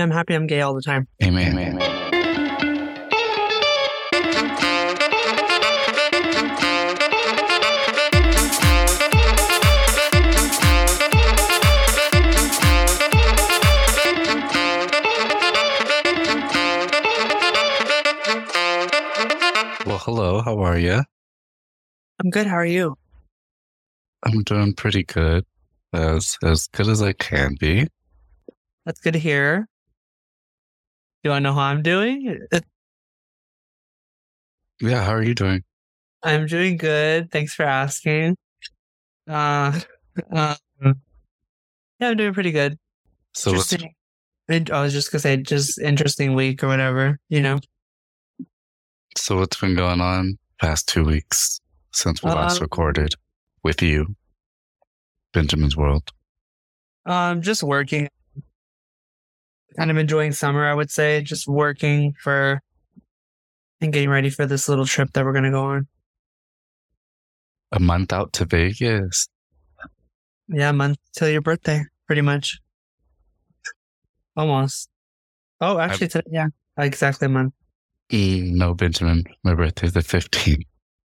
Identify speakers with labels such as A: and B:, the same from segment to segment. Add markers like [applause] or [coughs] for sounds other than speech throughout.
A: I'm happy I'm gay all the time.
B: Amen. Amen. Well, hello. How are you?
A: I'm good. How are you?
B: I'm doing pretty good, as as good as I can be.
A: That's good to hear. Do I know how I'm doing? [laughs]
B: Yeah. How are you doing?
A: I'm doing good. Thanks for asking. Uh, uh, [laughs] yeah, I'm doing pretty good.
B: So
A: Interesting. I was just gonna say, just interesting week or whatever. You know.
B: so what's been going on past two weeks since we last
A: Um,
B: recorded with you, Benjamin's World?
A: Um, just working. Kind of enjoying summer, I would say. Just working for and getting ready for this little trip that we're gonna go on.
B: A month out to Vegas.
A: Yeah, a month till your birthday, pretty much. Almost. Oh, actually, to, yeah, exactly a month.
B: No, Benjamin. My birthday's the 15th.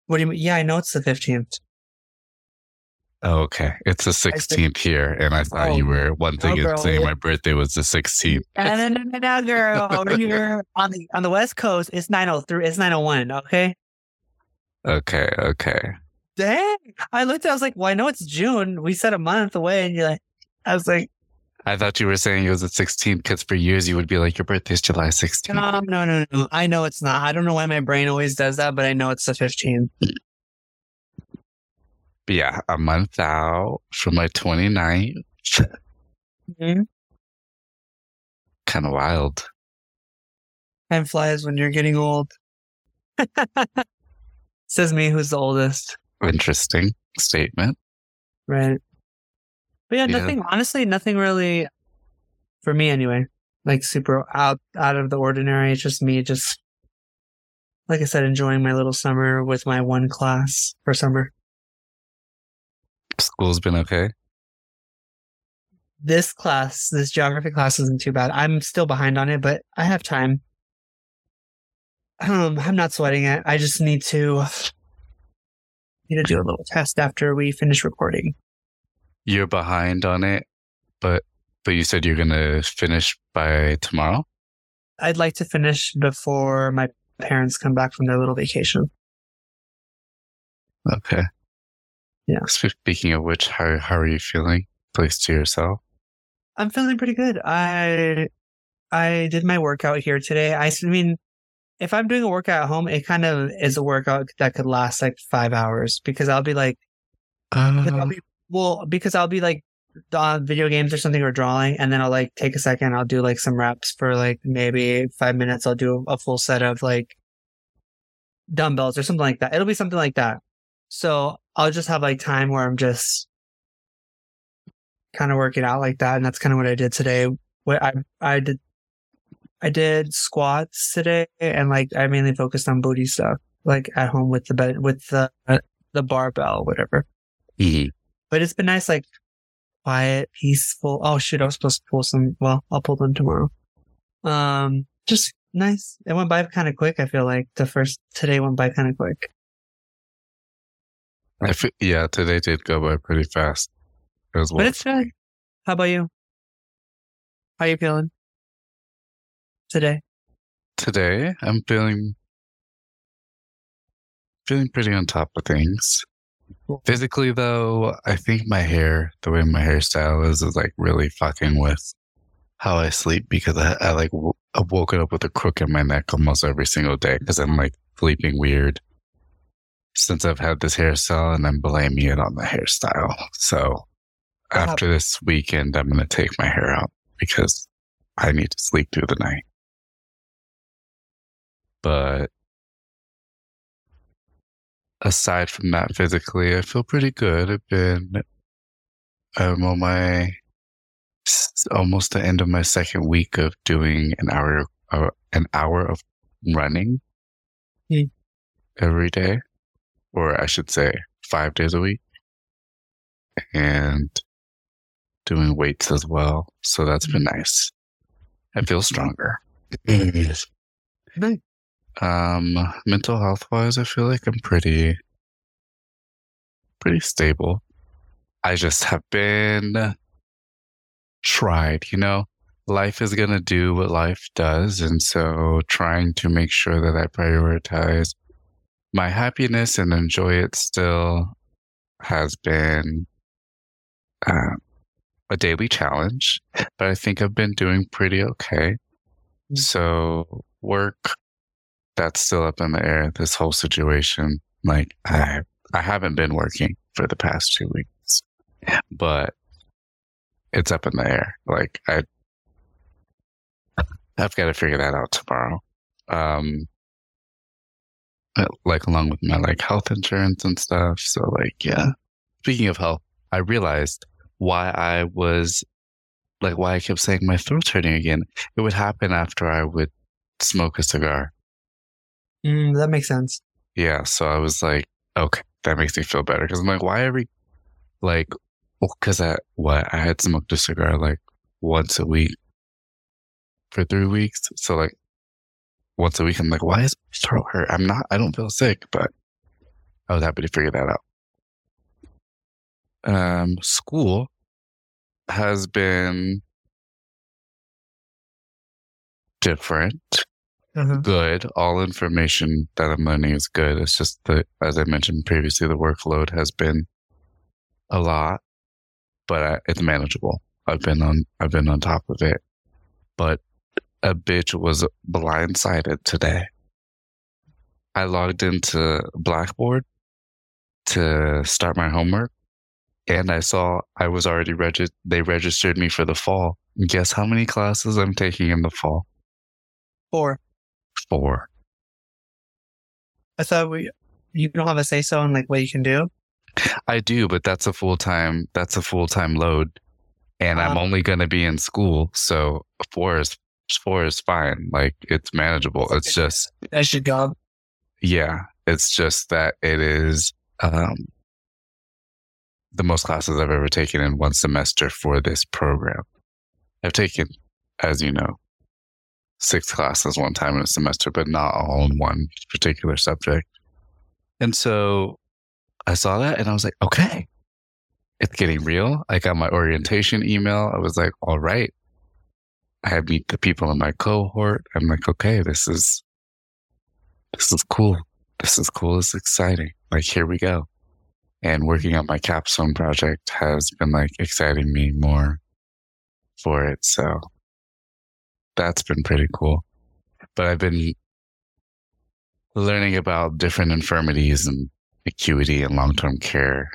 A: What do you mean? Yeah, I know it's the fifteenth.
B: Oh, okay. It's the 16th here. And I thought oh. you
A: Oh.
B: were one thing
A: Oh,
B: and
A: girl,
B: saying
A: yeah.
B: my birthday was the 16th. [laughs]
A: No, no, no, no, no, girl. Over [laughs] here on the on the west coast, it's nine oh three. It's nine oh one. Okay.
B: Okay. Okay.
A: Dang! I looked. At I was like, "Well, I know it's June. We said a month away." And you're like, "I was like,
B: I thought you were saying it was the 16th because for years you would be like, your birthday's July 16th.
A: no, no, no, no. I know it's not. I don't know why my brain always does that, but I know it's the 15th.
B: But yeah, a month out from my 29th.
A: Mhm.
B: Kind of wild.
A: Time flies when you're getting old. [laughs] Says me, who's the oldest,
B: Interesting statement.
A: right? But yeah,
B: Yeah.
A: nothing. Honestly, nothing really. For me, anyway. Like super out out of the ordinary. It's just me, just like I said, enjoying my little summer with my one class for summer.
B: School's been okay.
A: this class, this geography class isn't too bad. I'm still behind on it, but I have time. Um, I'm not sweating it. I just need to need to do a little test after we finish recording.
B: You're behind on it, but but you said you're gonna finish by tomorrow.
A: I'd like to finish before my parents come back from their little vacation.
B: Okay.
A: Yeah.
B: Speaking of which, how how are you feeling? Place to yourself.
A: I'm feeling pretty good. I I did my workout here today. I mean, if I'm doing a workout at home, it kind of is a workout that could last like five hours because I'll be like I'll
B: Uh,
A: be, well, because I'll be like on video games or something or drawing, and then I'll like take a second. I'll do like some reps for like maybe five minutes. I'll do a full set of like dumbbells or something like that. It'll be something like that. So I'll just have like time where I'm just kind of working out like that, and that's kind of what I did today. What I I did. I did squats today, and like I mainly focused on booty stuff, like at home with the bed with the the barbell, whatever
B: mhm.
A: but it's been nice, like quiet, peaceful. Oh shoot, I was supposed to pull some. Well, I'll pull them tomorrow. Um, just nice. It went by kind of quick. I feel like the first today went by kind of quick.
B: I fe- yeah, today did go by pretty fast as well.
A: But it's good. How about you? How are you feeling today?
B: today I'm feeling feeling pretty on top of things.
A: Cool.
B: Physically though, I think my hair, the way my hairstyle is, is like really fucking with how I sleep because I, I like w- I've woken up with a crook in my neck almost every single day because I'm like sleeping weird since I've had this hairstyle and I'm blaming it on the hairstyle. So after this weekend, I'm going to take my hair out because I need to sleep through the night. But aside from that, physically, I feel pretty good. I've been, I'm on my almost the end of my second week of doing an hour, uh, an hour of running
A: Hmm.
B: every day, or I should say five days a week, and doing weights as well. So that's been nice. I feel stronger. Um, mental health wise, I feel like I'm pretty, pretty stable. I just have been tried, you know, life is going to do what life does. And so trying to make sure that I prioritize my happiness and enjoy it still has been uh, a daily challenge, but I think I've been doing pretty okay. So work, that's still up in the air. This whole situation, like I, I haven't been working for the past two weeks, but it's up in the air. Like I, I've got to figure that out tomorrow. Um, like along with my like health insurance and stuff. So like, yeah. Speaking of health, I realized why I was like why I kept saying my throat's hurting again. It would happen after I would smoke a cigar.
A: Mm, that makes sense.
B: Yeah, so I was like, okay, that makes me feel better because I'm like, why every like, because I what I had smoked a cigar like once a week for three weeks. So like once a week, I'm like, why is my throat hurt? I'm not, I don't feel sick, but I was happy to figure that out. Um, school has been different,
A: Uh-huh.
B: good. All information that I'm learning is good. It's just that, as I mentioned previously, the workload has been a lot, but I, it's manageable. I've been on, I've been on top of it, but a bitch was blindsided today. I logged into Blackboard to start my homework and I saw I was already registered. They registered me for the fall. Guess how many classes I'm taking in the fall?
A: Four.
B: Four.
A: I thought we you don't have a say so in like what you can do.
B: I do, but that's a full time. That's a full time load, and I'm
A: uh-huh.
B: only going to be in school, so four is four is fine. Like it's manageable. It's just
A: That's your go.
B: yeah. It's just that it is um, the most classes I've ever taken in one semester for this program. I've taken, as you know, six classes one time in a semester, but not all in one particular subject. And so I saw that and I was like, okay, it's getting real. I got my orientation email. I was like, all right. I meet the people in my cohort. I'm like, okay, this is, this is cool. This is cool. It's exciting. Like, here we go. And working on my capstone project has been like exciting me more for it. So that's been pretty cool. But I've been learning about different infirmities and acuity and long-term care,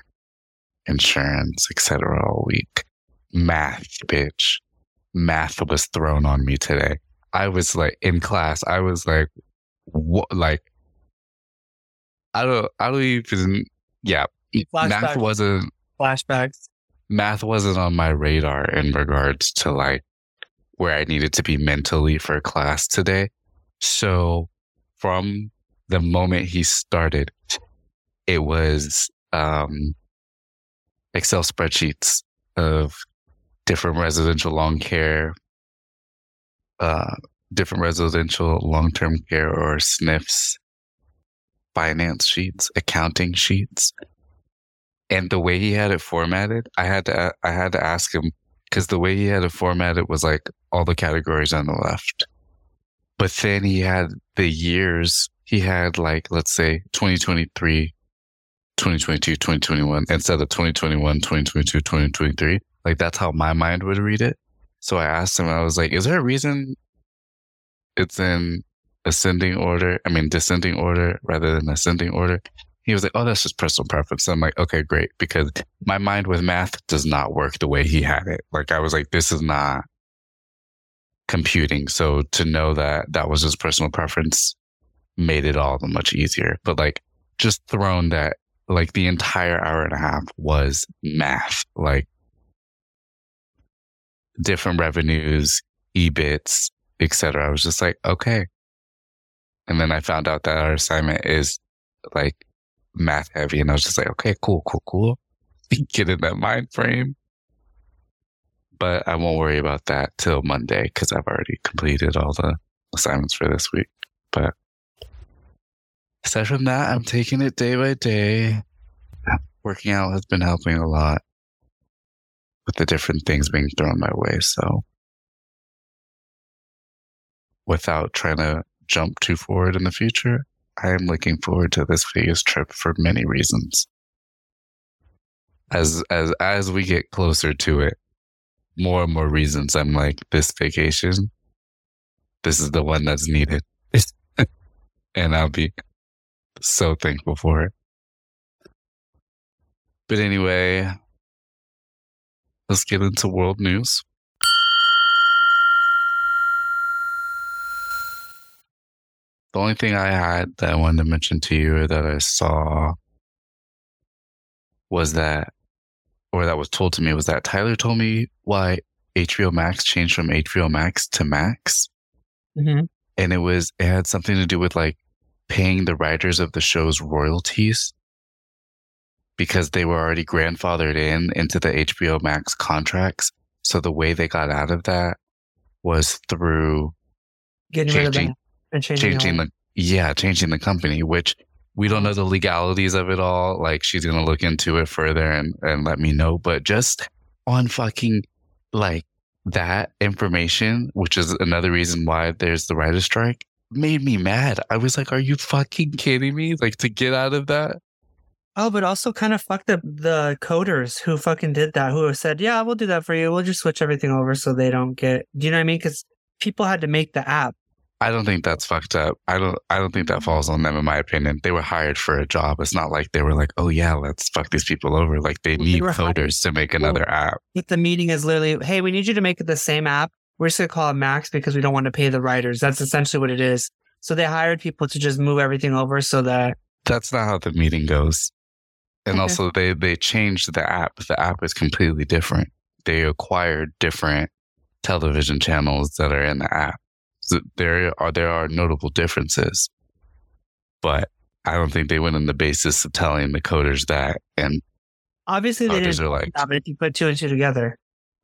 B: insurance, etc. all week. Math, bitch. Math was thrown on me today. I was like in class. I was like, what? Like, I don't. I don't even. Yeah, math wasn't.
A: Flashbacks.
B: Math wasn't on my radar in regards to like where I needed to be mentally for class today. So from the moment he started, it was um, Excel spreadsheets of different residential long care, uh, different residential long term care or SNFs, finance sheets, accounting sheets. And the way he had it formatted, I had to I had to ask him because the way he had it formatted was like all the categories on the left. But then he had the years, he had like, let's say 2023, 2022, 2021, instead of 2021, 2022, 2023. Like that's how my mind would read it. So I asked him, I was like, is there a reason it's in ascending order? I mean, descending order rather than ascending order? He was like, oh, that's just personal preference. I'm like, okay, great. Because my mind with math does not work the way he had it. Like I was like, this is not computing. So to know that that was his personal preference made it all much easier. But like just thrown that like the entire hour and a half was math, like different revenues, EBITs, etc. I was just like, okay. And then I found out that our assignment is like math heavy. And I was just like, okay, cool, cool, cool. [laughs] Get in that mind frame. but I won't worry about that till Monday because I've already completed all the assignments for this week. But aside from that, I'm taking it day by day. Working out has been helping a lot with the different things being thrown my way. So without trying to jump too forward in the future, I am looking forward to this Vegas trip for many reasons. As as as we get closer to it, more and more reasons I'm like, this vacation, this is the one that's needed. [laughs] and I'll be so thankful for it. But anyway, let's get into world news. The only thing I had that I wanted to mention to you that I saw was that, or that was told to me, was that Tyler told me why HBO Max changed from HBO Max to Max.
A: Mm-hmm.
B: And it was, it had something to do with like paying the writers of the show's royalties because they were already grandfathered in into the HBO Max contracts. So the way they got out of that was through
A: Getting rid of
B: changing
A: them and changing,
B: changing
A: the
B: the yeah changing the company which we don't know the legalities of it all. Like she's gonna look into it further and and let me know. But just on fucking like that information which is another reason why there's the writer's strike made me mad. I was like are you fucking kidding me? Like to get out of that
A: Oh, but also kind of fucked up the coders who fucking did that, who said, yeah, we'll do that for you. We'll just switch everything over so they don't get, do you know what I mean? Because people had to make the app.
B: i don't think that's fucked up i don't i don't think that falls on them in my opinion they were hired for a job it's not like they were like oh yeah let's fuck these people over like they
A: they
B: need
A: hired-
B: coders to make another app
A: But the meeting is literally, hey, we need you to make the same app. We're just going to call it Max because we don't want to pay the writers. That's essentially what it is. So they hired people to just move everything over so that,
B: That's not how the meeting goes. And
A: Okay.
B: also they they changed the app. The app is completely different. They acquired different television channels that are in the app. So there are there are notable differences. But I don't think they went on the basis of telling the coders that and
A: obviously they
B: coders
A: didn't
B: are like
A: stop it if you put two and two together.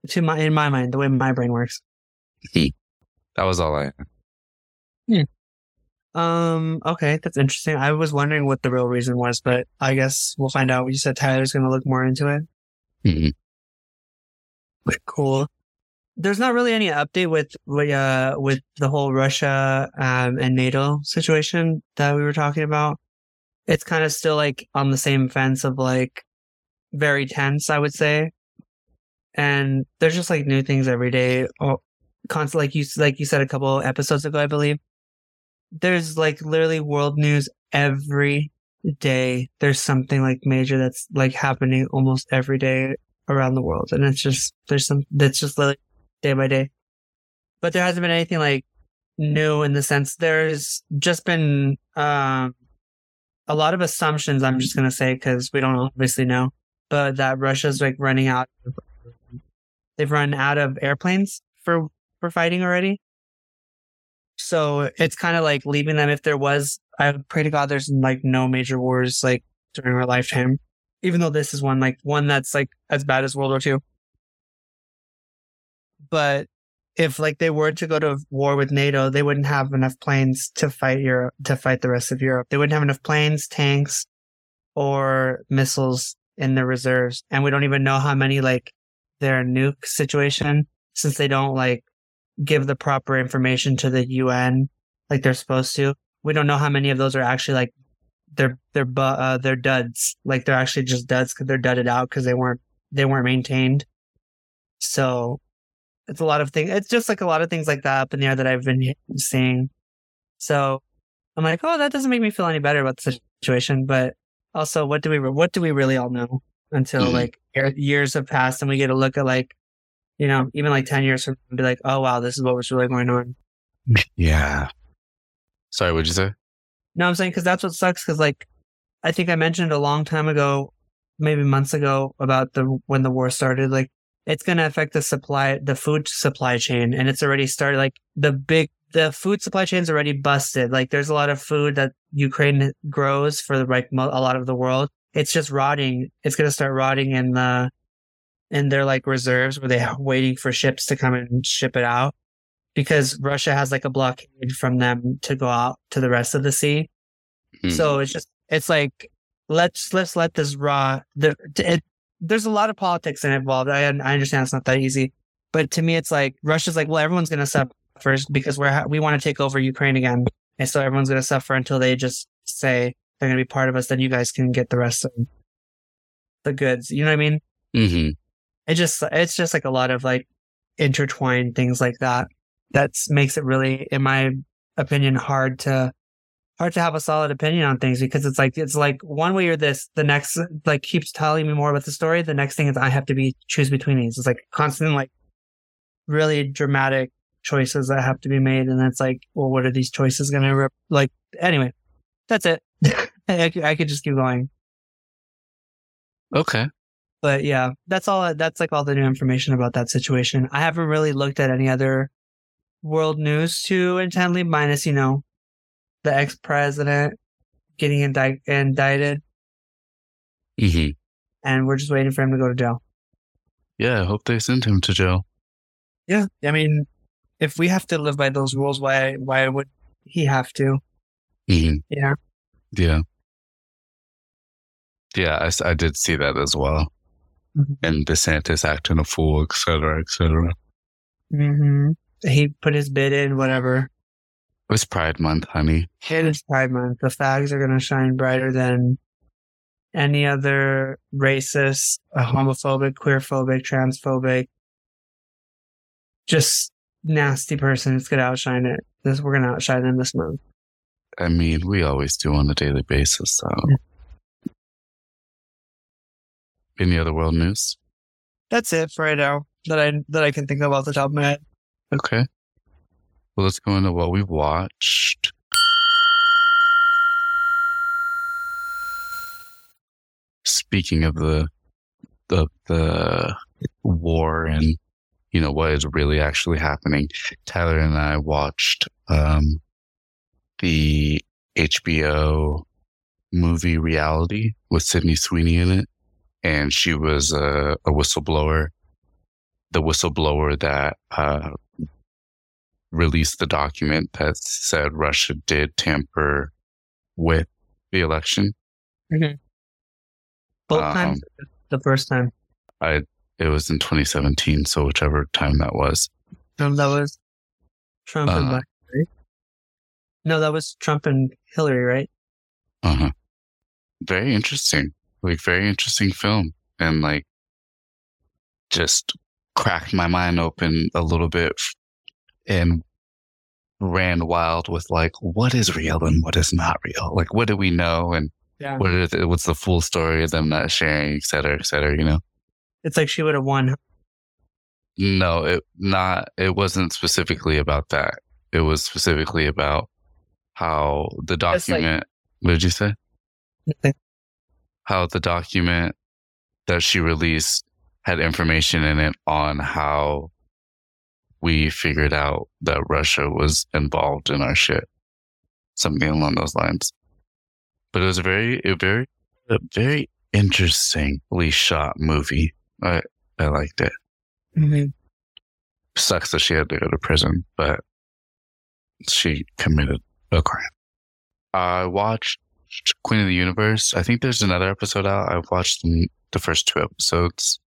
A: To my, in my mind, the way my brain works.
B: that was all I
A: Um, okay, that's interesting. I was wondering what the real reason was, but I guess we'll find out. You said Tyler's going to look more into it.
B: Mm-hmm.
A: Cool. There's not really any update with with, uh with the whole Russia um and NATO situation that we were talking about. It's kind of still like on the same fence of like very tense, I would say. And there's just like new things every day. Oh, constant like you like you said a couple episodes ago, I believe. There's like literally world news every day. There's something like major that's like happening almost every day around the world. And it's just, there's some, that's just like day by day. But there hasn't been anything like new in the sense there's just been, um, a lot of assumptions, I'm just going to say, because we don't obviously know, but that Russia's like running out. They've run out of airplanes for, for fighting already. So it's kind of like leaving them if there was, I pray to God there's like no major wars like during our lifetime even though this is one like one that's like as bad as World War II. But if like they were to go to war with NATO, they wouldn't have enough planes to fight Europe to fight the rest of Europe. They wouldn't have enough planes, tanks, or missiles in their reserves. And we don't even know how many like their nuke situation since they don't like give the proper information to the UN like they're supposed to. We don't know how many of those are actually like they're they're bu- uh, they're duds. Like they're actually just duds because they're dudded out because they weren't they weren't maintained. So it's a lot of things. It's just like a lot of things like that up in the air that I've been seeing. So I'm like, oh, that doesn't make me feel any better about the situation. But also, what do we what do we really all know until
B: Mhm.
A: like years have passed and we get to look at like, you know, even like ten years from now be like, oh wow, this is what was really going on. [laughs]
B: Yeah. Sorry, what'd you say?
A: No, I'm saying because that's what sucks. Because like, I think I mentioned a long time ago, maybe months ago, about the when the war started. Like, it's going to affect the supply, the food supply chain, and it's already started. Like the big, the food supply chain's already busted. Like, there's a lot of food that Ukraine grows for like mo- a lot of the world. It's just rotting. It's going to start rotting in the in their like reserves where they're waiting for ships to come and ship it out because Russia has like a blockade from them to go out to the rest of the sea.
B: Hmm.
A: So it's just it's like let's let's let this raw. The, it, there's a lot of politics involved. I I understand it's not that easy, but to me, it's like Russia's like, well, everyone's gonna suffer first because we're we want to take over Ukraine again, and so everyone's gonna suffer until they just say they're gonna be part of us. Then you guys can get the rest of the goods. You know what I mean?
B: hmm
A: It just it's just like a lot of like intertwined things like that. That makes it really, in my opinion, hard to hard to have a solid opinion on things because it's like it's like one way or this, the next like keeps telling me more about the story. The next thing is I have to be choose between these. It's like constant like really dramatic choices that have to be made, and it's like, well, what are these choices gonna rip? Like anyway, that's it. [laughs] I, I could just keep going,
B: Okay.
A: But yeah, that's all. That's like all the new information about that situation. I haven't really looked at any other world news too intently, minus you know the ex president getting indict- indicted,
B: hmm
A: and we're just waiting for him to go to jail.
B: Yeah, I hope they send him to jail.
A: Yeah, I mean, if we have to live by those rules, why why would he have to?
B: hmm
A: Yeah.
B: Yeah. Yeah, I, I did see that as well.
A: Mhm.
B: And DeSantis acting a fool, et cetera, et cetera.
A: hmm He put his bid in, whatever.
B: It's Pride Month, honey.
A: It is Pride Month. The fags are going to shine brighter than any other racist, uh, homophobic, queerphobic, transphobic, just nasty person. It's going to outshine it. This we're going to outshine them this month.
B: I mean, we always do on a daily basis. So, any other world news?
A: That's it for right now that I that I can think of off the top of my head.
B: Okay. Well, let's go into what we've watched. Speaking of the of the war and you know what is really actually happening, Tyler and I watched um, the HBO movie Reality with Sydney Sweeney in it, and she was a, a whistleblower. The whistleblower that uh, released the document that said Russia did tamper with the election.
A: Both
B: Um,
A: times, the first time.
B: I it was in 2017, so whichever time that was.
A: No, that was Trump and
B: Uh,
A: Biden, right? No, that was Trump and Hillary, right?
B: Uh huh. Very interesting, like very interesting film, and like just cracked my mind open a little bit, and ran wild with like what is real and what is not real. Like what do we know and
A: Yeah.
B: what is it, what's the full story of them not sharing, et cetera, et cetera. You know.
A: It's like she would have won.
B: No, it not. It wasn't specifically about that. It was specifically about how the
A: Just like-
B: document. what did you say?
A: Nothing.
B: How the document that she released had information in it on how we figured out that Russia was involved in our shit, something along those lines. But it was a very, a very, a very interestingly shot movie. I I liked it
A: Mm-hmm.
B: sucks that she had to go to prison, but she committed a crime. I watched Queen of the Universe. I think there's another episode out. I've watched the- the first two episodes.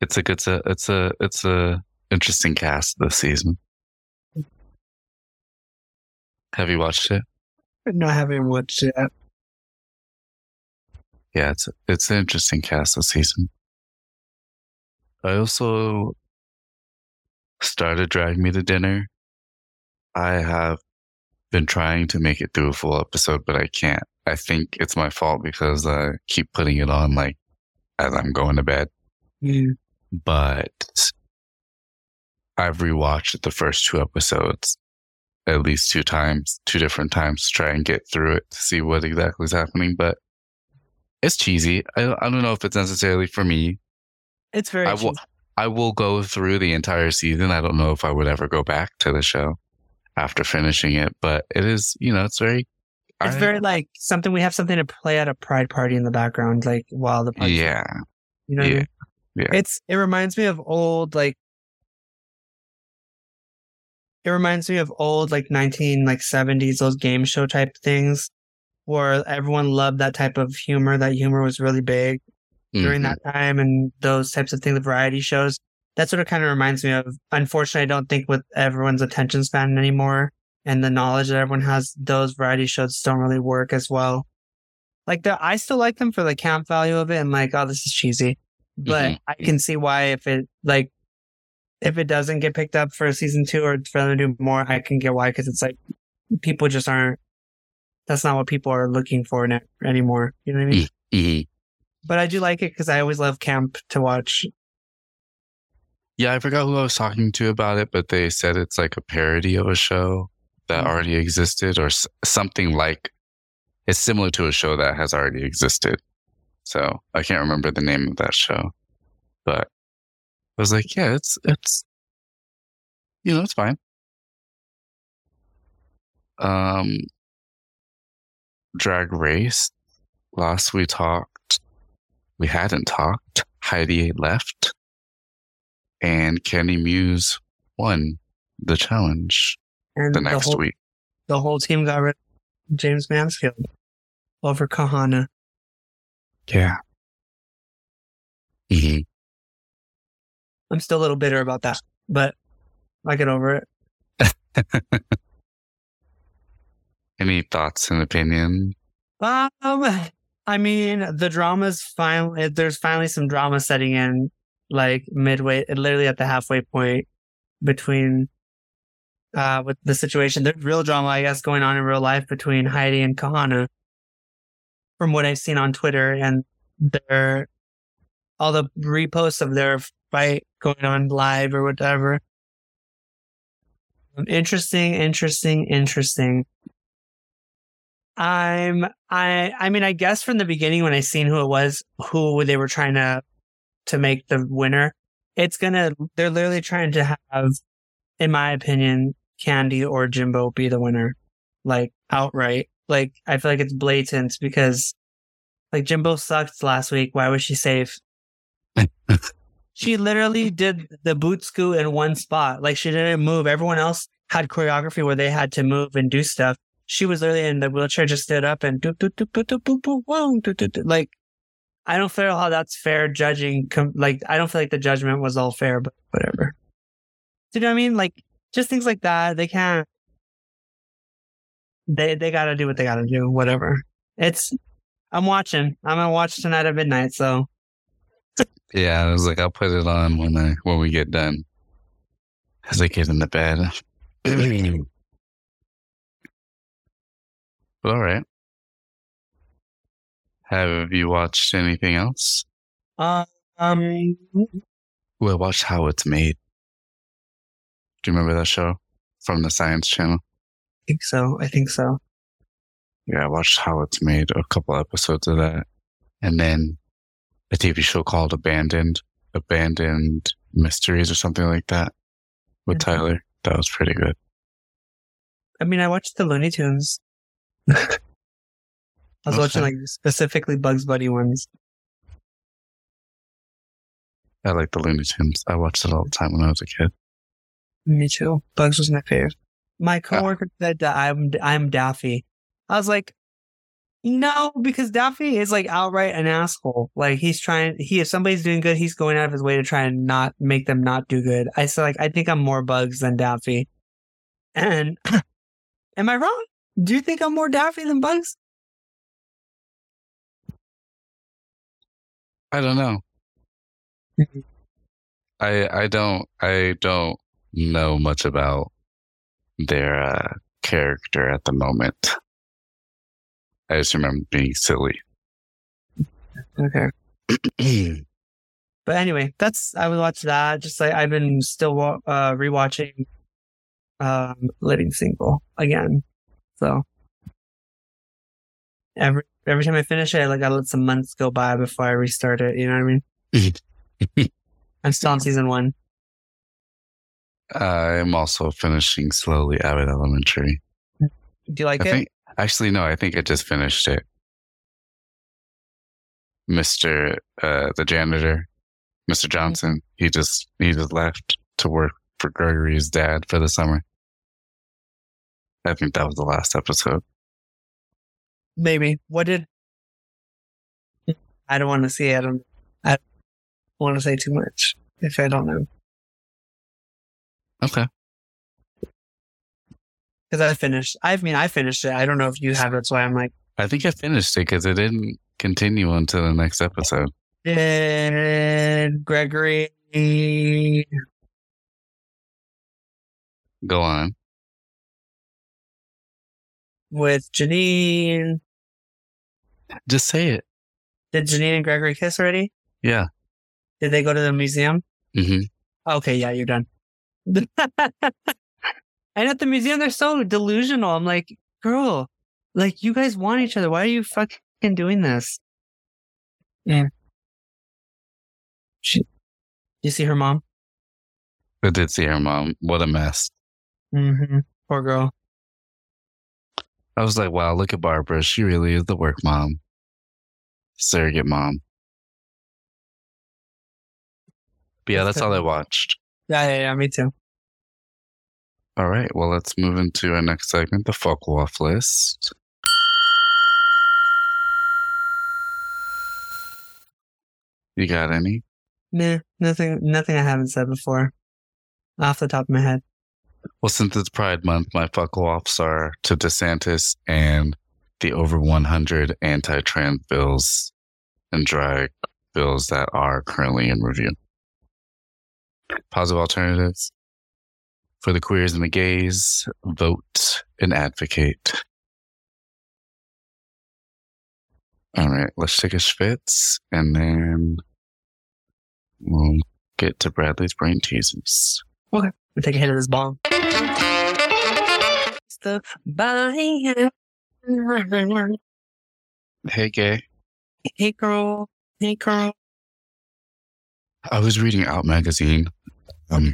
B: It's a good, it's a, it's a, it's a interesting cast this season. Have you watched it?
A: No, I haven't watched it. yet.
B: Yeah, it's it's an interesting cast this season. I also started Drag Me to Dinner. I have been trying to make it through a full episode, but I can't. I think it's my fault because I keep putting it on like as I'm going to bed.
A: Mm.
B: But I've rewatched the first two episodes at least two times, two different times to try and get through it to see what exactly is happening. But it's cheesy. I, I don't know if it's necessarily for me.
A: It's very.
B: I will,
A: cheesy.
B: I will go through the entire season. I don't know if I would ever go back to the show after finishing it, but it is, you know, it's very,
A: It's
B: I-
A: very like something we have something to play at a pride party in the background, like while the party.
B: yeah,
A: You know what I mean?
B: Yeah.
A: It's it reminds me of old like it reminds me of old like 19 like 70s those game show type things where everyone loved that type of humor that humor was really big during
B: Mhm.
A: that time and those types of things the variety shows that's what it kind of reminds me of unfortunately i don't think with everyone's attention span anymore and the knowledge that everyone has those variety shows don't really work as well like the i still like them for the camp value of it and like oh this is cheesy but
B: Mhm.
A: i can see why if it like if it doesn't get picked up for season two or for them to do more i can get why because it's like people just aren't that's not what people are looking for anymore you know what i mean
B: Mhm.
A: but I do like it because I always love camp to watch.
B: Yeah, I forgot who I was talking to about it, but they said it's like a parody of a show that
A: Mm.
B: already existed or s- something like it's similar to a show that has already existed. So I can't remember the name of that show, but I was like, yeah, it's, it's, you know, it's fine. Um, Drag Race. Last we talked, we hadn't talked. Heidi left and Kandy Muse won the challenge
A: And
B: the next
A: whole,
B: week.
A: the whole team got rid of Jaymes Mansfield over Kahanna.
B: Yeah. hmm
A: I'm still a little bitter about that, but I get over it. [laughs]
B: Any thoughts and opinion?
A: Um, I mean, the drama's finally, there's finally some drama setting in, like midway, literally at the halfway point between, uh, with the situation. There's real drama, I guess, going on in real life between Heidi and Kahanna. From what I've seen on Twitter and their, all the reposts of their fight going on live or whatever. Um, Interesting, interesting, interesting. I'm I I mean I guess from the beginning when I seen who it was who they were trying to to make the winner it's gonna they're literally trying to have in my opinion Kandy or Jimbo be the winner like outright. Like I feel like it's blatant because like Jimbo sucked last week. Why was she safe? [laughs] She literally did the boot scoot in one spot. Like she didn't move. Everyone else had choreography where they had to move and do stuff. She was literally in the wheelchair, just stood up and doop, doop, doop, doop, doop, doop, doop, whoa, doop, doop, doop. like, I don't feel how that's fair judging. Com- like, I don't feel like the judgment was all fair, but whatever. Do you know what I mean? Like, just things like that. They can't. They they gotta do what they gotta do. Whatever. It's. I'm watching. I'm gonna watch tonight at midnight. So
B: Yeah, I was like, I'll put it on when I when we get done. As I get in the bed. [clears throat] all right. Have you watched anything else?
A: uh, um,
B: Well, I watched How It's Made. Do you remember that show from the Science Channel?
A: I think so. I think so.
B: Yeah, I watched How It's Made, a couple episodes of that. And then a TV show called Abandoned, Abandoned Mysteries or something like that with
A: Mhm.
B: Tyler. That was pretty good.
A: I mean, I watched the Looney Tunes. [laughs] I was watching like specifically Bugs Bunny ones.
B: I like the Looney Tunes. I watched it all the time when I was a kid.
A: Me too. Bugs was my favorite. My
B: Ah.
A: coworker said that I'm I'm Daffy. I was like, no, because Daffy is like outright an asshole. Like he's trying. He if somebody's doing good, he's going out of his way to try and not make them not do good. I said like I think I'm more Bugs than Daffy. And [coughs] am I wrong? Do you think I'm more Daffy than Bugs?
B: I don't know.
A: Mhm.
B: I I don't I don't know much about their uh, character at the moment. I just remember being silly.
A: Okay. [clears throat] But anyway, that's I would watch that. Just like I've been still uh, rewatching um, Living Single again. So every every time I finish it, I like I let some months go by before I restart it. You know what I mean? [laughs] I'm still on season one.
B: I'm also finishing slowly Abbott Elementary.
A: Do you like
B: I
A: it?
B: think actually no, I think I just finished it. Mister uh, the janitor, Mister Johnson. He just he just left to work for Gregory's dad for the summer. I think that was the last episode.
A: Maybe. What did? Hmm. I don't want to see it. I don't. I don't want to say too much if I don't know
B: Okay.
A: because I finished. I mean, I finished it. I don't know if you have. That's why I'm like,
B: I think I finished it because it didn't continue until the next episode.
A: did Gregory?
B: Go on.
A: With Janine.
B: Just say it.
A: Did Janine and Gregory kiss already?
B: Yeah.
A: Did they go to the museum?
B: hmm
A: Okay, yeah, you're done. [laughs] and at the museum, they're so delusional. I'm like, girl, like you guys want each other. Why are you fucking doing this? Yeah. She, you see her mom?
B: I did see her mom. What a mess.
A: Mm-hmm. Poor girl.
B: I was like, wow, look at Barbara. She really is the work mom. Surrogate mom. But yeah, that's all I watched.
A: Yeah, yeah, yeah, me too.
B: All right, well, let's move into our next segment, the fuck off list. You got any?
A: Nah, nothing, nothing I haven't said before. Off the top of my head.
B: Well, since it's Pride Month, my fuck offs are to DeSantis and the over 100 anti trans bills and drag bills that are currently in review. Positive alternatives for the queers and the gays, vote and advocate. All right, let's take a schwitz and then we'll get to Bradley's brain teasers.
A: We take a hit of this bomb.
B: Hey, gay.
A: Hey girl. Hey girl.
B: I was reading Out magazine um,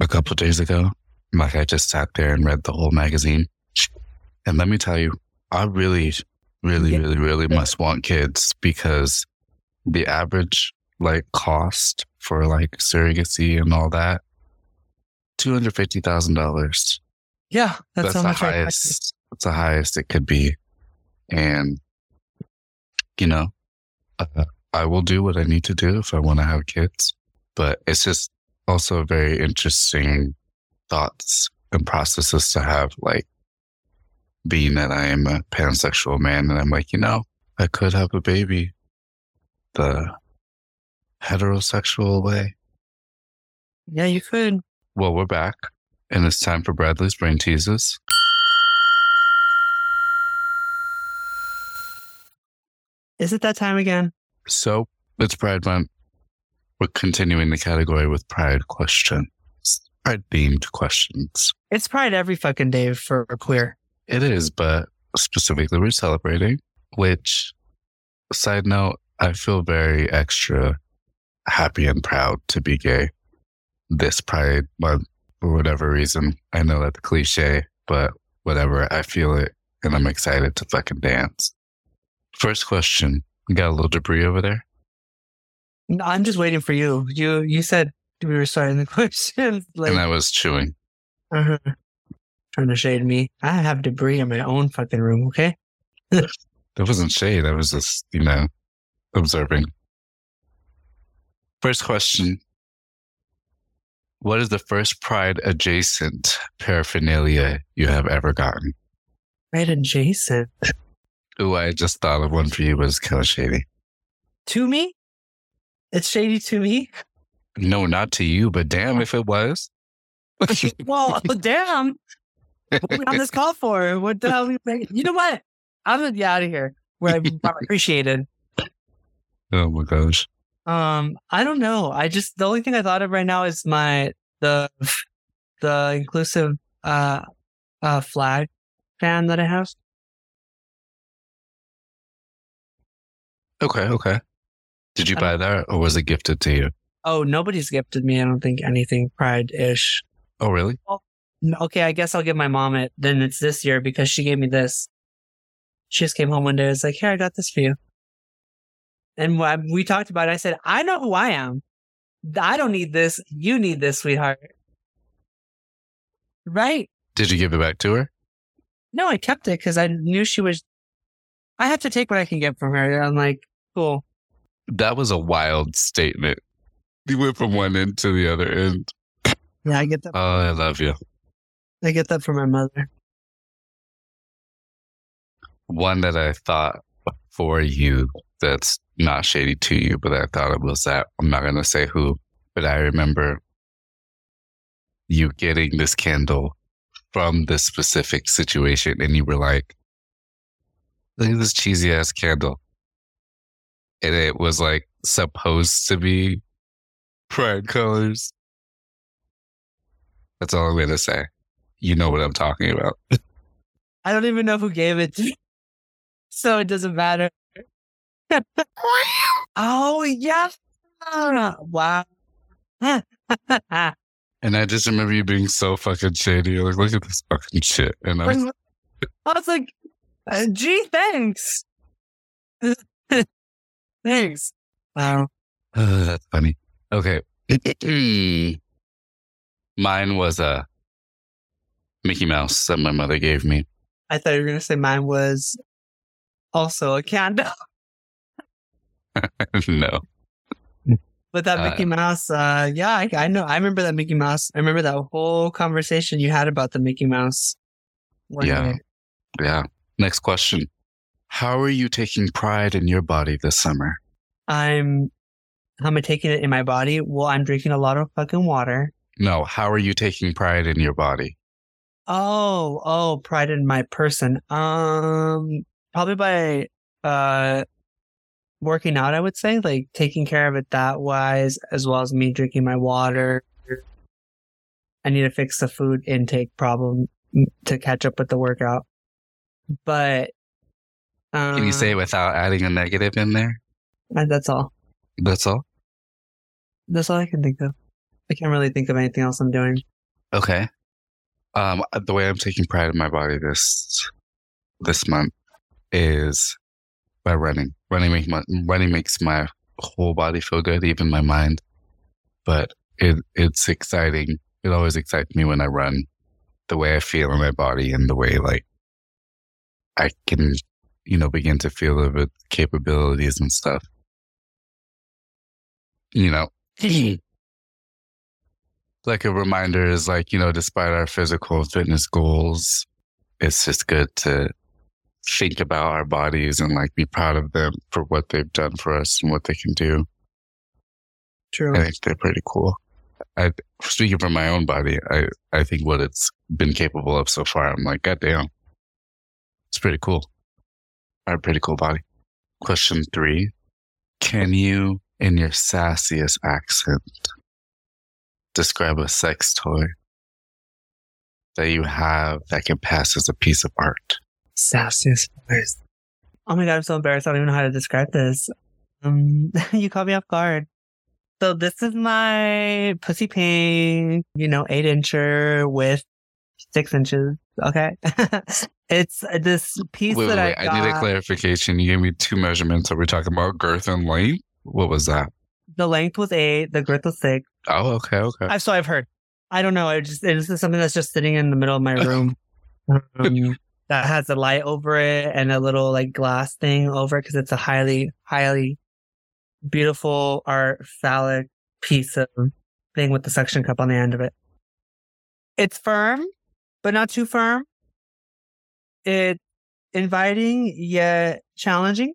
B: a couple days ago. Like I just sat there and read the whole magazine. And let me tell you, I really, really,
A: Yeah.
B: really, really must want kids because the average like cost for like surrogacy and all that, two hundred fifty thousand dollars.
A: Yeah, that's,
B: That's
A: how
B: the
A: much
B: highest. That's the highest it could be, and you know, uh, I will do what I need to do if I want to have kids. But it's just also very interesting thoughts and processes to have, like being that I am a pansexual man, and I'm like, you know, I could have a baby the heterosexual way.
A: Yeah, you could.
B: Well, we're back, and it's time for Bradley's brain teases.
A: Is it that time again?
B: So it's Pride Month. We're continuing the category with Pride questions, Pride themed questions.
A: It's Pride every fucking day for a queer.
B: It is, but specifically we're celebrating, which, side note, I feel very extra happy and proud to be gay this Pride Month for whatever reason. I know that's cliche, but whatever. I feel it and I'm excited to fucking dance. First question. Got a little debris over there?
A: I'm just waiting for you. You you said we were starting the [laughs] questions. Like,
B: and I was chewing.
A: uh-huh. trying to shade me. I have debris in my own fucking room. Okay. [laughs]
B: That wasn't shade. I was just, you know, observing. First question. What is the first pride adjacent paraphernalia you have ever gotten?
A: Pride adjacent
B: Ooh, I just thought of one for you, but it's kind of shady.
A: to me. It's shady to me.
B: No, not to you, but damn if it was. [laughs]
A: Well, [laughs] damn. What are we on this call for? What the hell? are we- You know what? I'm gonna be out of here. Where I'm [laughs] appreciated.
B: oh my gosh.
A: Um, I don't know. I just the only thing I thought of right now is my the the inclusive uh uh flag fan that I have.
B: Okay, okay. Did you buy that or was it gifted to you?
A: Oh, nobody's gifted me. I don't think anything pride ish.
B: Oh, really?
A: Okay, I guess I'll give my mom it. Then it's this year because she gave me this. She just came home one day. and was like, "Here, I got this for you." And when we talked about it, I said, I know who I am. I don't need this. You need this, sweetheart. Right?
B: Did you give it back to her?
A: No, I kept it because I knew she was. I have to take what I can get from her. I'm like, cool.
B: That was a wild statement. You went from one end to the other end.
A: Yeah, I get that.
B: Oh, I love you.
A: I get that from my mother.
B: One that I thought for you that's not shady to you, but I thought it was that. I'm not going to say who, but I remember you getting this candle from this specific situation and you were like, look at this cheesy ass candle. And it was like supposed to be pride colors. That's all I'm going to say. You know what I'm talking about. [laughs]
A: I don't even know who gave it to me. [laughs] So it doesn't matter. [laughs] oh, yeah. Wow. [laughs]
B: And I just remember you being so fucking shady. You're like, look at this fucking shit. And I was,
A: I was like, uh, gee, thanks. [laughs] thanks. Wow.
B: oh, [sighs] that's funny. Okay. [clears throat] Mine was a Mickey Mouse that my mother gave me.
A: I thought you were going to say mine was also a candle. [laughs]
B: no.
A: But that
B: Uh,
A: Mickey Mouse, uh, yeah, I, I know. I remember that Mickey Mouse. I remember that whole conversation you had about the Mickey Mouse.
B: Yeah. Yeah. Next question. How are you taking pride in your body this summer?
A: I'm, how am I taking it in my body? Well, I'm drinking a lot of fucking water.
B: No, how are you taking pride in your body?
A: Oh, oh, pride in my person. Um, probably by, uh, working out, I would say, like taking care of it that wise, as well as me drinking my water. I need to fix the food intake problem to catch up with the workout. But, um,
B: Can you say it without adding a negative in there?
A: uh, that's all.
B: That's all?
A: That's all I can think of. I can't really think of anything else I'm doing.
B: Okay. Um, the way I'm taking pride in my body this this month is by running. Running makes my running makes my whole body feel good, even my mind. But it it's exciting. It always excites me when I run. The way I feel in my body and the way like I can, you know, begin to feel of its capabilities and stuff. You know, [clears throat] like a reminder is like, you know, despite our physical fitness goals, it's just good to think about our bodies and like be proud of them for what they've done for us and what they can do.
A: True.
B: I think they're pretty cool. I speaking from my own body, I, I think what it's been capable of so far, I'm like, God damn. It's pretty cool. A pretty cool body. Question three. Can you, in your sassiest accent, describe a sex toy that you have that can pass as a piece of art?
A: Sassiest voice. Oh my god, I'm so embarrassed. I don't even know how to describe this. Um, [laughs] you caught me off guard. So this is my pussy pink, you know, eight incher with six inches. Okay, [laughs] it's this piece
B: Wait, wait,
A: that
B: wait.
A: I
B: I,
A: got.
B: need a clarification. You gave me two measurements. Are we talking about girth and length? What was that?
A: the length was eight, the girth was six.
B: Oh, okay, okay.
A: I so I've heard. I don't know. I just it's just something that's just sitting in the middle of my room. [laughs] Um, that has a light over it and a little like glass thing over it because it's a highly, highly beautiful art phallic piece of thing with the suction cup on the end of it. It's firm, but not too firm. It's inviting yet challenging.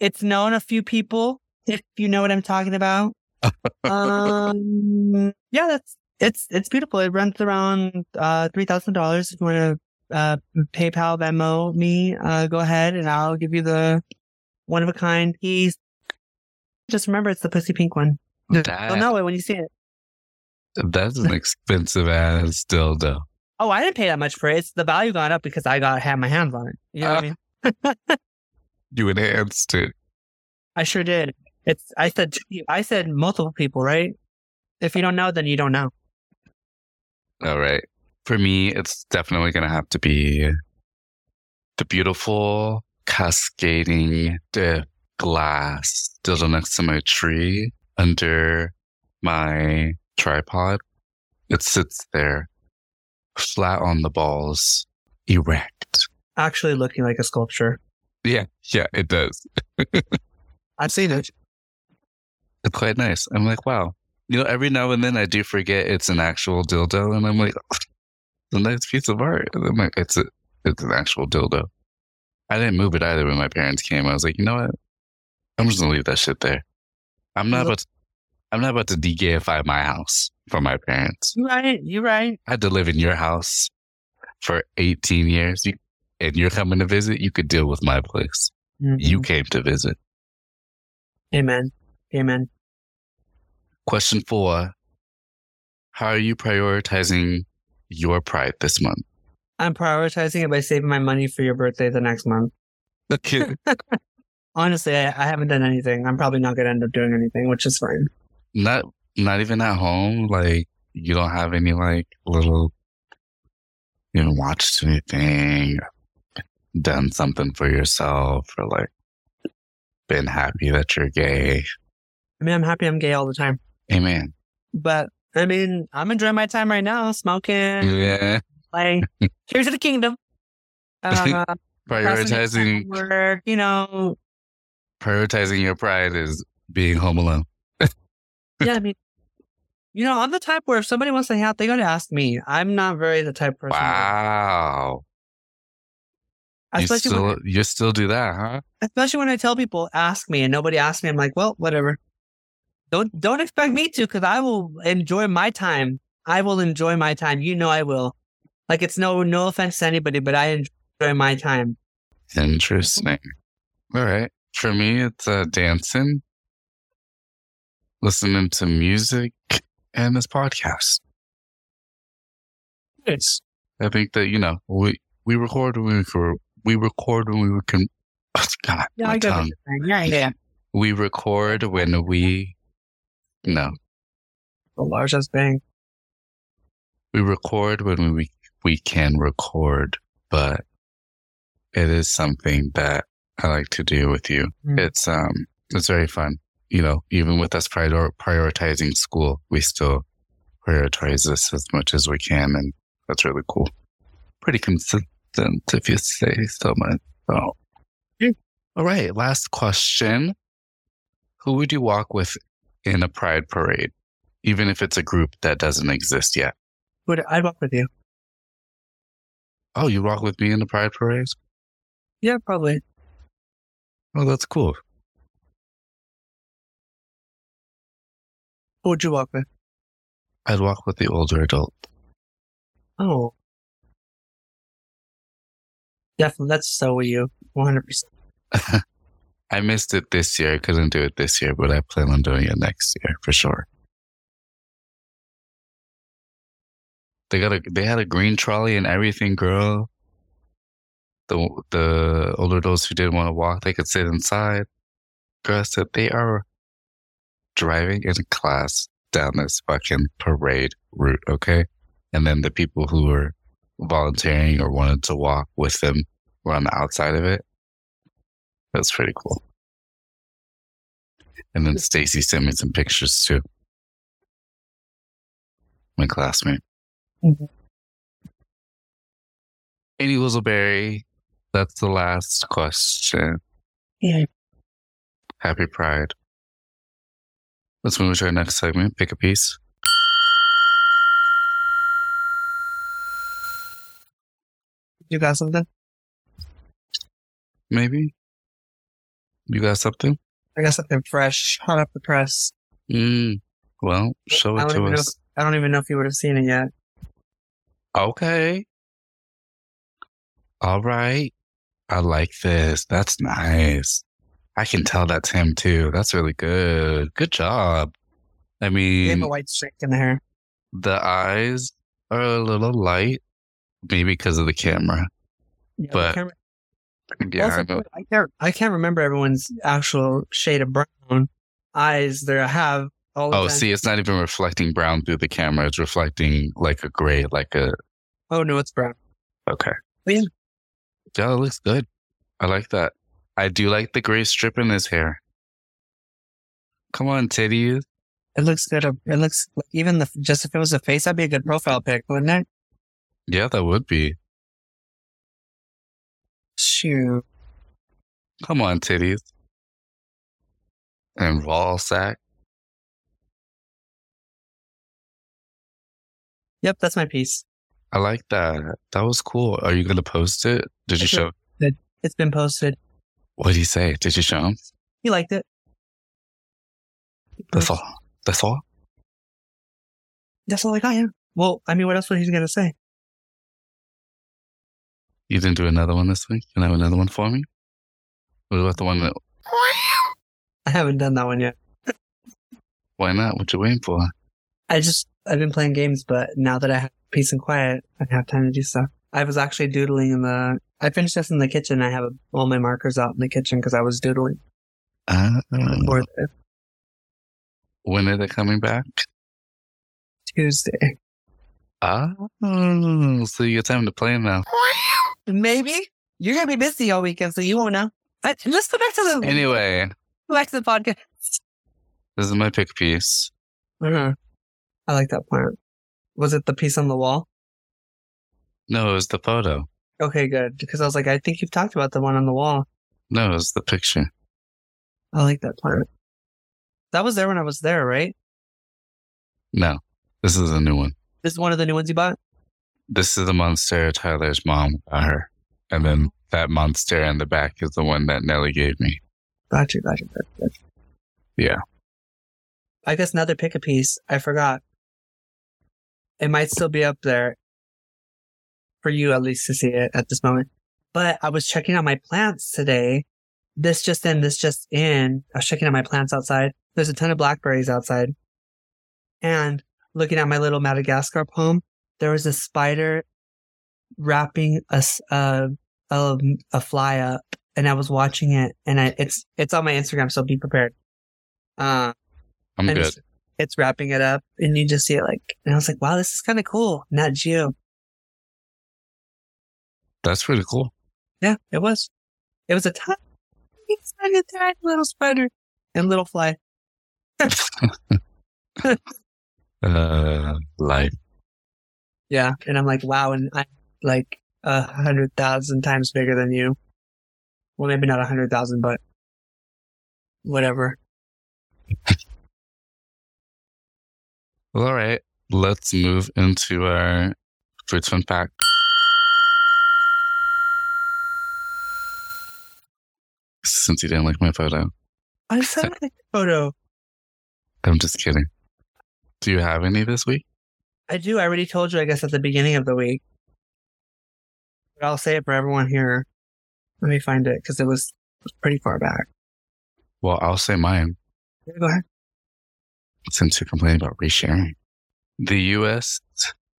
A: It's known a few people, if you know what I'm talking about. [laughs] um, yeah, that's it's it's beautiful. It runs around uh three thousand dollars. If you want to uh PayPal, Venmo me, uh go ahead and I'll give you the one of a kind piece. Just remember, it's the pussy pink one. You'll
B: That-
A: know it when you see it.
B: That's an [laughs] expensive ass dildo.
A: Oh, I didn't pay that much for it. It's the value gone up because I got had my hands on it. You know what I mean? [laughs]
B: You enhanced it.
A: I sure did. It's I said I said multiple people, right? If you don't know, then you don't know.
B: All right. For me, it's definitely going to have to be the beautiful, cascading, glass dildo next to my tree under my tripod. It sits there, flat on the balls, erect.
A: Actually, looking like a sculpture.
B: Yeah, yeah, it does. [laughs]
A: I've seen it.
B: It's quite nice. I'm like, wow. You know, every now and then I do forget it's an actual dildo, and I'm like, [laughs] it's a nice piece of art. It's a, it's an actual dildo. I didn't move it either when my parents came. I was like, you know what? I'm just gonna leave that shit there. I'm not about to, I'm not about to de-gayify my house for my parents.
A: You're right. You're right.
B: I had to live in your house for 18 years. You, and you're coming to visit, you could deal with my place. You
A: Mhm.
B: came to visit.
A: Amen. Amen.
B: Question four How are you prioritizing your pride this month?
A: I'm prioritizing it by saving my money for your birthday the next month.
B: Okay. [laughs]
A: Honestly, I, I haven't done anything. I'm probably not going to end up doing anything, which is fine.
B: not not even at home. Like you don't have any like little you haven't watched anything, done something for yourself, or like been happy that you're gay.
A: I mean, I'm happy I'm gay all the time.
B: Amen.
A: But I mean, I'm enjoying my time right now, smoking,
B: Yeah.
A: playing here's the Kingdom. Uh, [laughs]
B: Prioritizing
A: work, you know.
B: prioritizing your pride is being home alone. [laughs]
A: Yeah, I mean, you know, I'm the type where if somebody wants to hang out, they got to ask me. I'm not very the type person.
B: Wow. You
A: Especially
B: still
A: when,
B: you still do that, huh?
A: especially when I tell people, ask me, and nobody asks me. I'm like, well, whatever. Don't don't expect me to, because I will enjoy my time. I will enjoy my time. You know, I will. Like it's no no offense to anybody, but I enjoy my time.
B: Interesting. All right. For me, it's uh, dancing, listening to music, and this podcast.
A: It's
B: I think that you know we we record when we record. We record when we can. Oh, [laughs] God,
A: yeah,
B: my
A: I
B: tongue.
A: Yeah, yeah.
B: We record when we. No,
A: The largest bang.
B: we record when we we can record, but it is something that I like to do with you.
A: Mm.
B: It's um it's very fun. You know, even with us prior- prioritizing school, we still prioritize this as much as we can, and that's really cool. Pretty consistent, if you say so much. So, all right. Last question: Who would you walk with in a pride parade, even if it's a group that doesn't exist yet?
A: Would I'd walk with you?
B: Oh, you walk with me in the pride parade?
A: Yeah, probably.
B: Oh, that's cool.
A: Who would you walk with?
B: I'd walk with the older adult.
A: Oh. Definitely. That's so you. 100%. [laughs]
B: I missed it this year. I couldn't do it this year, but I plan on doing it next year for sure. They got a they had a green trolley and everything, girl. The the older adults who didn't want to walk, they could sit inside. Girl said they are driving in class down this fucking parade route, okay? And then the people who were volunteering or wanted to walk with them were on the outside of it. That's pretty cool. And then Stacy sent me some pictures too. My classmate.
A: Mhm.
B: Amy Wizzleberry, that's the last question.
A: Yeah.
B: Happy Pride. Let's move to our next segment. Pick a piece.
A: You got something?
B: Maybe. You got something?
A: I got something fresh, hot off the press.
B: Mm. Well, show it to us.
A: I don't even know if you would have seen it yet.
B: Okay. All right. I like this. That's nice. I can tell that's him too. That's really good. Good job. I
A: You have
B: mean,
A: a white streak in the hair.
B: the eyes are a little light, maybe because of the camera.
A: Yeah, the
B: But-
A: camera-
B: Yeah,
A: also,
B: I know.
A: I can't. I can't remember everyone's actual shade of brown eyes they have. All
B: Oh, see, it's not even reflecting brown through the camera. It's reflecting like a gray, like a.
A: Oh no, it's brown.
B: Okay.
A: Yeah.
B: Yeah, it looks good. I like that. I do like the gray strip in his hair. Come on, titties.
A: It looks good. It looks even the just if it was a face, that'd be a good profile pic, wouldn't it?
B: Yeah, that would be.
A: Shoot.
B: Come on, titties. And raw sack.
A: Yep, that's my piece.
B: I like that. That was cool. Are you gonna post it? Did you
A: I
B: show?
A: It's been posted.
B: What did he say? Did you show him?
A: He liked it.
B: That's all. That's all.
A: That's all I got. Yeah. Well, I mean, what else was he gonna say?
B: You didn't do another one this week. Can I have another one for me? What about the one that?
A: I haven't done that one yet.
B: Why not? What you waiting for?
A: I just I've been playing games, but now that I have peace and quiet, I have time to do stuff. I was actually doodling in the. I finished this in the kitchen. I have all my markers out in the kitchen because I was doodling.
B: Uh, when are they coming back?
A: Tuesday.
B: Ah, so you get time to play now.
A: Maybe you're gonna be busy all weekend, so you won't know. But let's go back to the
B: Anyway,
A: go back to the podcast.
B: this is my pick piece.
A: Uh-huh. I like that plant. Was it the piece on the wall?
B: No, it was the photo.
A: Okay, good. Because I was like, I think you've talked about the one on the wall.
B: No, it was the picture.
A: I like that plant. That was there when I was there, right?
B: No, this is a new one.
A: This is one of the new ones you bought.
B: This is the monstera Tyler's mom got her. And then that monstera in the back is the one that Nelly gave me.
A: Gotcha, gotcha, gotcha, gotcha.
B: Yeah.
A: I guess another pick a piece. I forgot. It might still be up there for you at least to see it at this moment. But I was checking out my plants today. This just in, this just in. I was checking out my plants outside. There's a ton of blackberries outside. And looking at my little Madagascar palm, there was a spider wrapping a a a fly up and I was watching it and I, it's, it's on my Instagram. So be prepared. Uh,
B: I'm good.
A: It's, it's wrapping it up, and you just see it like, and I was like, wow, this is kind of cool. Nat Geo.
B: That's pretty cool.
A: Yeah, it was. It was a tiny, tiny, tiny little spider and little fly. [laughs] [laughs]
B: Uh, life.
A: Yeah, and I'm like, wow, and I'm like a hundred thousand times bigger than you. Well, maybe not a hundred thousand, but whatever.
B: Well, all right. Let's move into our fruits fun fact. Since you didn't like my photo,
A: I said like the photo.
B: I'm just kidding. Do you have any this week?
A: I do. I already told you, I guess, at the beginning of the week. But I'll say it for everyone here. Let me find it because it was, pretty far back.
B: Well, I'll say mine
A: Yeah, Go ahead.
B: since you're complaining about resharing. The U.S.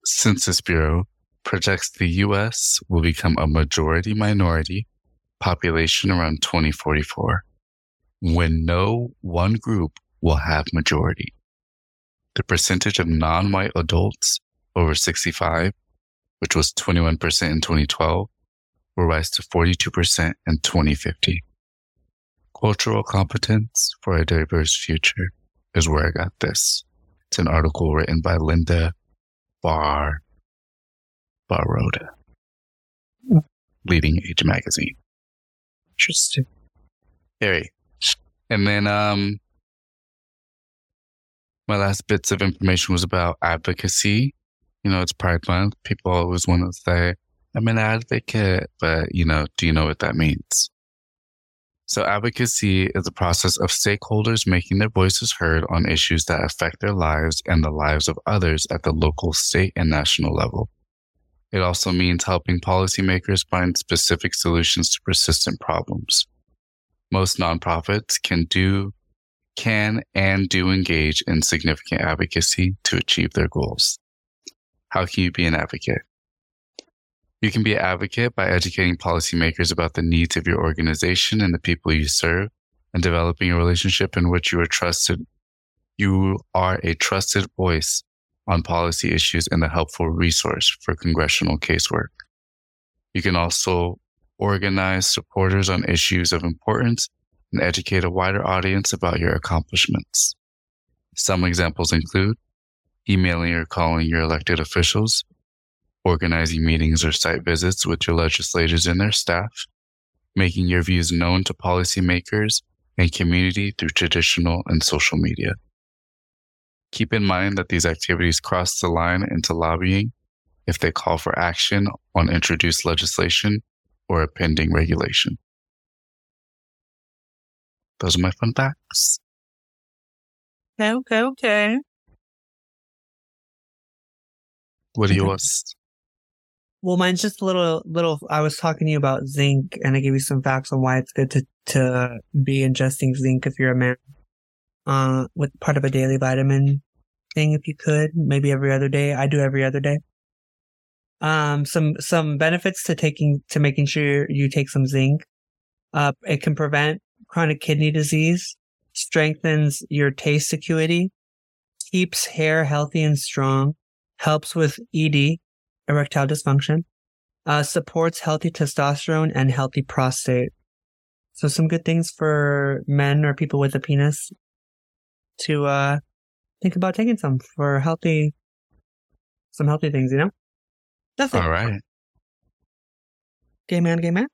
B: Census Bureau projects the U.S. will become a majority minority population around 2044 when no one group will have majority. The percentage of non white adults over 65, which was 21% in 2012, will rise to 42% in 2050. Cultural competence for a diverse future is where I got this. It's an article written by Linda Bar Baroda, Leading Age Magazine.
A: Interesting.
B: Harry. And then um my last bits of information was about advocacy. You know, it's Pride Month. People always want to say, I'm an advocate, but you know, do you know what that means? So advocacy is a process of stakeholders making their voices heard on issues that affect their lives and the lives of others at the local, state, and national level. It also means helping policymakers find specific solutions to persistent problems most nonprofits can do can and do engage in significant advocacy to achieve their goals. How can you be an advocate? You can be an advocate by educating policymakers about the needs of your organization and the people you serve and developing a relationship in which you are trusted. You are a trusted voice on policy issues and a helpful resource for congressional casework. You can also organize supporters on issues of importance, and educate a wider audience about your accomplishments. Some examples include emailing or calling your elected officials, organizing meetings or site visits with your legislators and their staff, making your views known to policymakers and community through traditional and social media. Keep in mind that these activities cross the line into lobbying if they call for action on introduced legislation or a pending regulation. Those are my fun facts.
A: Okay, okay, okay.
B: What are
A: Okay.
B: yours?
A: Well, mine's just a little, little. I was talking to you about zinc, and I gave you some facts on why it's good to to be ingesting zinc if you're a man. Uh, with part of a daily vitamin thing, if you could, maybe every other day. I do every other day. Um, some some benefits to taking to making sure you take some zinc. Uh, it can prevent chronic kidney disease, strengthens your taste acuity, keeps hair healthy and strong, helps with ED, erectile dysfunction, uh, supports healthy testosterone and healthy prostate. So some good things for men or people with a penis to uh, think about taking some for healthy, some healthy things, you know? That's it.
B: All right.
A: Gay man, gay man.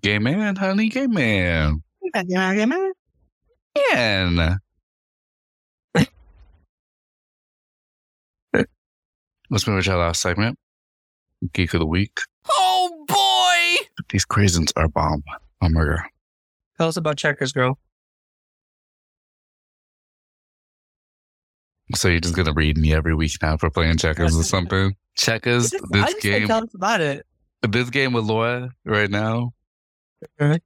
B: Gay man, honey, gay man.
A: Gay man, gay man.
B: Man. Let's move to our last segment. Geek of the week.
C: Oh boy!
B: These craisins are bomb. Oh my god.
A: Tell us about checkers, girl.
B: So you're just gonna read me every week now for playing checkers or something? [laughs] Checkers,
A: I
B: this
A: just said
B: game,
A: tell us about it.
B: this game with Laura right now.
A: Alright.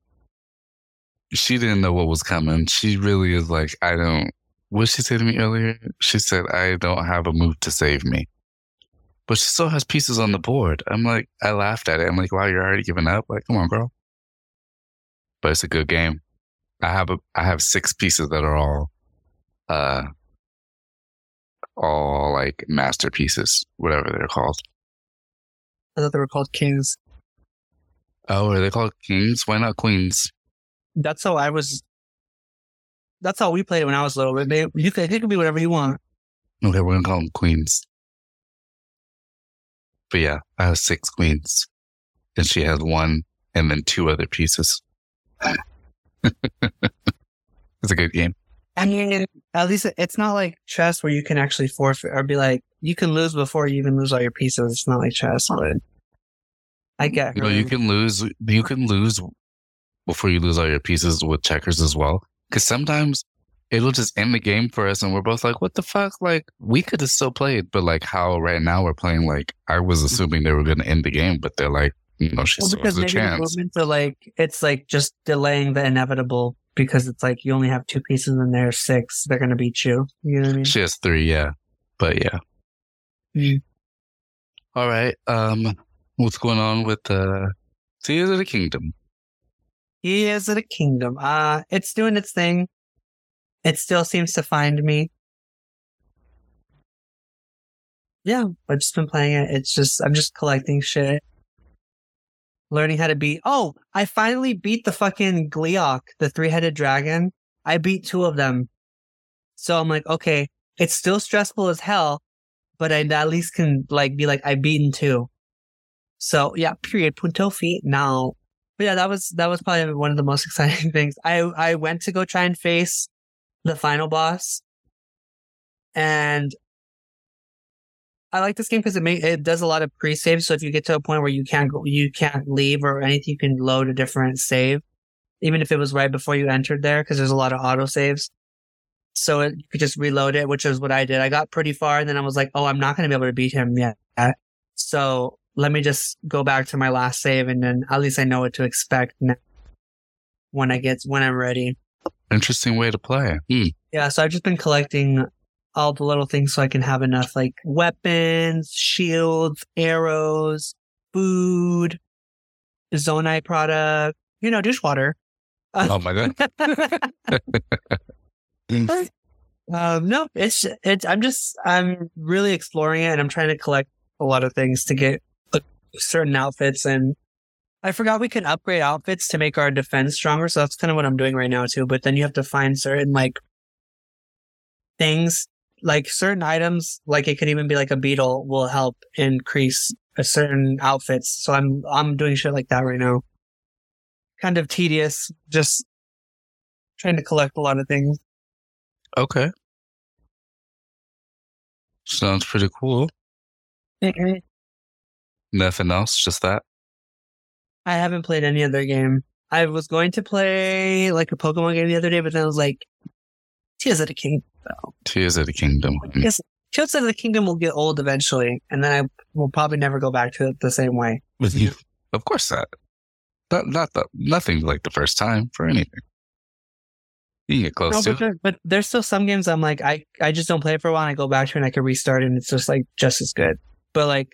B: She didn't know what was coming. She really is like, I don't. What she said to me earlier? She said, I don't have a move to save me. But she still has pieces on the board. I'm like, I laughed at it. I'm like, wow, you're already giving up? Like, come on, girl. But it's a good game. I have a, I have six pieces that are all, uh, all like masterpieces, whatever they're called.
A: I thought they were called kings.
B: Oh, are they called kings? Why not queens?
A: That's how I was. That's how we played when I was little. But they, you can, it can be whatever you want.
B: Okay, we're gonna call them queens. But yeah, I have six queens, and she has one, and then two other pieces. [laughs] it's a good game.
A: I mean, at least it's not like chess where you can actually forfeit or be like, you can lose before you even lose all your pieces. It's not like chess, but I get
B: You know, you can lose. You can lose before you lose all your pieces with checkers as well. Because sometimes it'll just end the game for us, and we're both like, "What the fuck?" Like we could have still played, but like how right now we're playing. Like I was assuming they were going to end the game, but they're like, you know, she
A: Well,
B: still
A: because
B: has a
A: maybe the
B: chance.
A: movements like it's like just delaying the inevitable because it's like you only have two pieces and there's six. They're gonna beat you. You know what I mean?
B: She has three, yeah. But yeah.
A: Hmm.
B: All right. Um, what's going on with uh Tears of the Kingdom?
A: He is in a kingdom. Uh it's doing its thing. It still seems to find me. Yeah, I've just been playing it. It's just I'm just collecting shit. Learning how to beat Oh, I finally beat the fucking Gleok, the three headed dragon. I beat two of them. So I'm like, okay, it's still stressful as hell, but I at least can like be like, I've beaten two. So yeah, period. Punto feet now. Yeah, that was that was probably one of the most [laughs] exciting things. I I went to go try and face the final boss, and I like this game because it may, it does a lot of pre saves. So if you get to a point where you can't go, you can't leave or anything, you can load a different save, even if it was right before you entered there, because there's a lot of auto saves. So it, you could just reload it, which is what I did. I got pretty far, and then I was like, "Oh, I'm not going to be able to beat him yet." So let me just go back to my last save, and then at least I know what to expect when I get when I'm ready.
B: Interesting way to play. Hmm.
A: Yeah, so I've just been collecting all the little things so I can have enough like weapons, shields, arrows, food, Zonai product, you know, dishwater. [laughs]
B: Oh my god.
A: um, no, it's it's. I'm just I'm really exploring it, and I'm trying to collect a lot of things to get certain outfits and I forgot we can upgrade outfits to make our defense stronger, so that's kind of what I'm doing right now too. But then you have to find certain like things, like certain items, like it could even be like a beetle will help increase a certain outfits. So I'm I'm doing shit like that right now. Kind of tedious, just trying to collect a lot of things.
B: Okay. Sounds pretty cool. Mm-hmm. Nothing else, just that.
A: I haven't played any other game. I was going to play like a Pokemon game the other day, but then I was like, Tears of the Kingdom. though.
B: Tears of the Kingdom.
A: I guess Tears of the Kingdom will get old eventually, and then I will probably never go back to it the same way.
B: With you. Of course that. Not, not the, nothing like the first time for anything. You can get close
A: No,
B: to
A: but, there, but there's still some games I'm like, I, I just don't play it for a while and I go back to it and I can restart it and it's just like just as good. But like,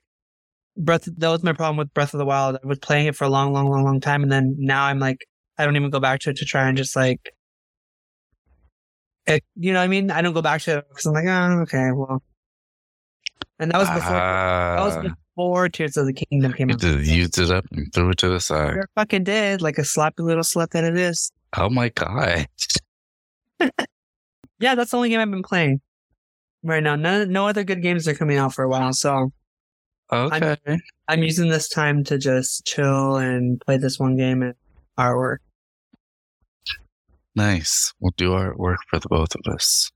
A: Breath, that was my problem with Breath of the Wild. I was playing it for a long, long, long, long time. And then now I'm like, I don't even go back to it to try and just like, it, you know what I mean? I don't go back to it because I'm like, oh, okay, well. And that was before, that was
B: Ah,
A: before Tears of the Kingdom came
B: you
A: out.
B: just used it up and threw it to the side.
A: Sure fucking did, like a sloppy little slut that it is.
B: Oh my god. [laughs]
A: Yeah, that's the only game I've been playing right now. No, no other good games are coming out for a while, so
B: Okay.
A: I'm using this time to just chill and play this one game and artwork.
B: Nice. We'll do our work for the both of us.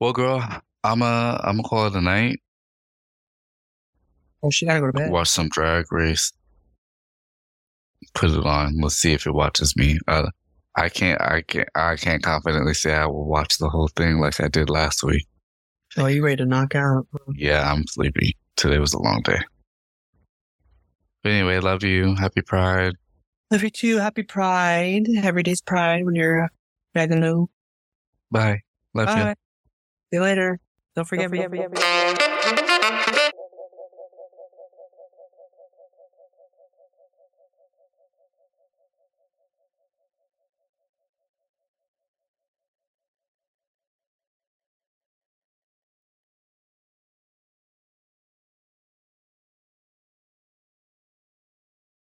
B: Well, girl, I'm a I'm gonna call it a night.
A: Oh, she gotta go to bed.
B: Watch some Drag Race. Put it on. Let's see if it watches me. Uh, I can't. I can't. I can't confidently say I will watch the whole thing like I did last week.
A: Oh, you ready to knock out?
B: Yeah, I'm sleepy. Today was a long day. But anyway, love you. Happy Pride.
A: Love you too. Happy Pride. Every day's Pride when you're Ragaloo.
B: Bye. Love you.
A: See you later. Don't forget me.